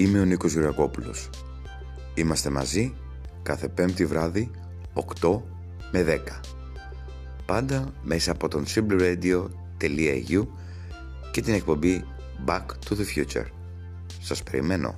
Είμαι ο Νίκος Γεωργακόπουλος. Είμαστε μαζί κάθε πέμπτη βράδυ 8 με 10. Πάντα μέσα από τον simpleradio.eu και την εκπομπή Back to the Future. Σας περιμένω.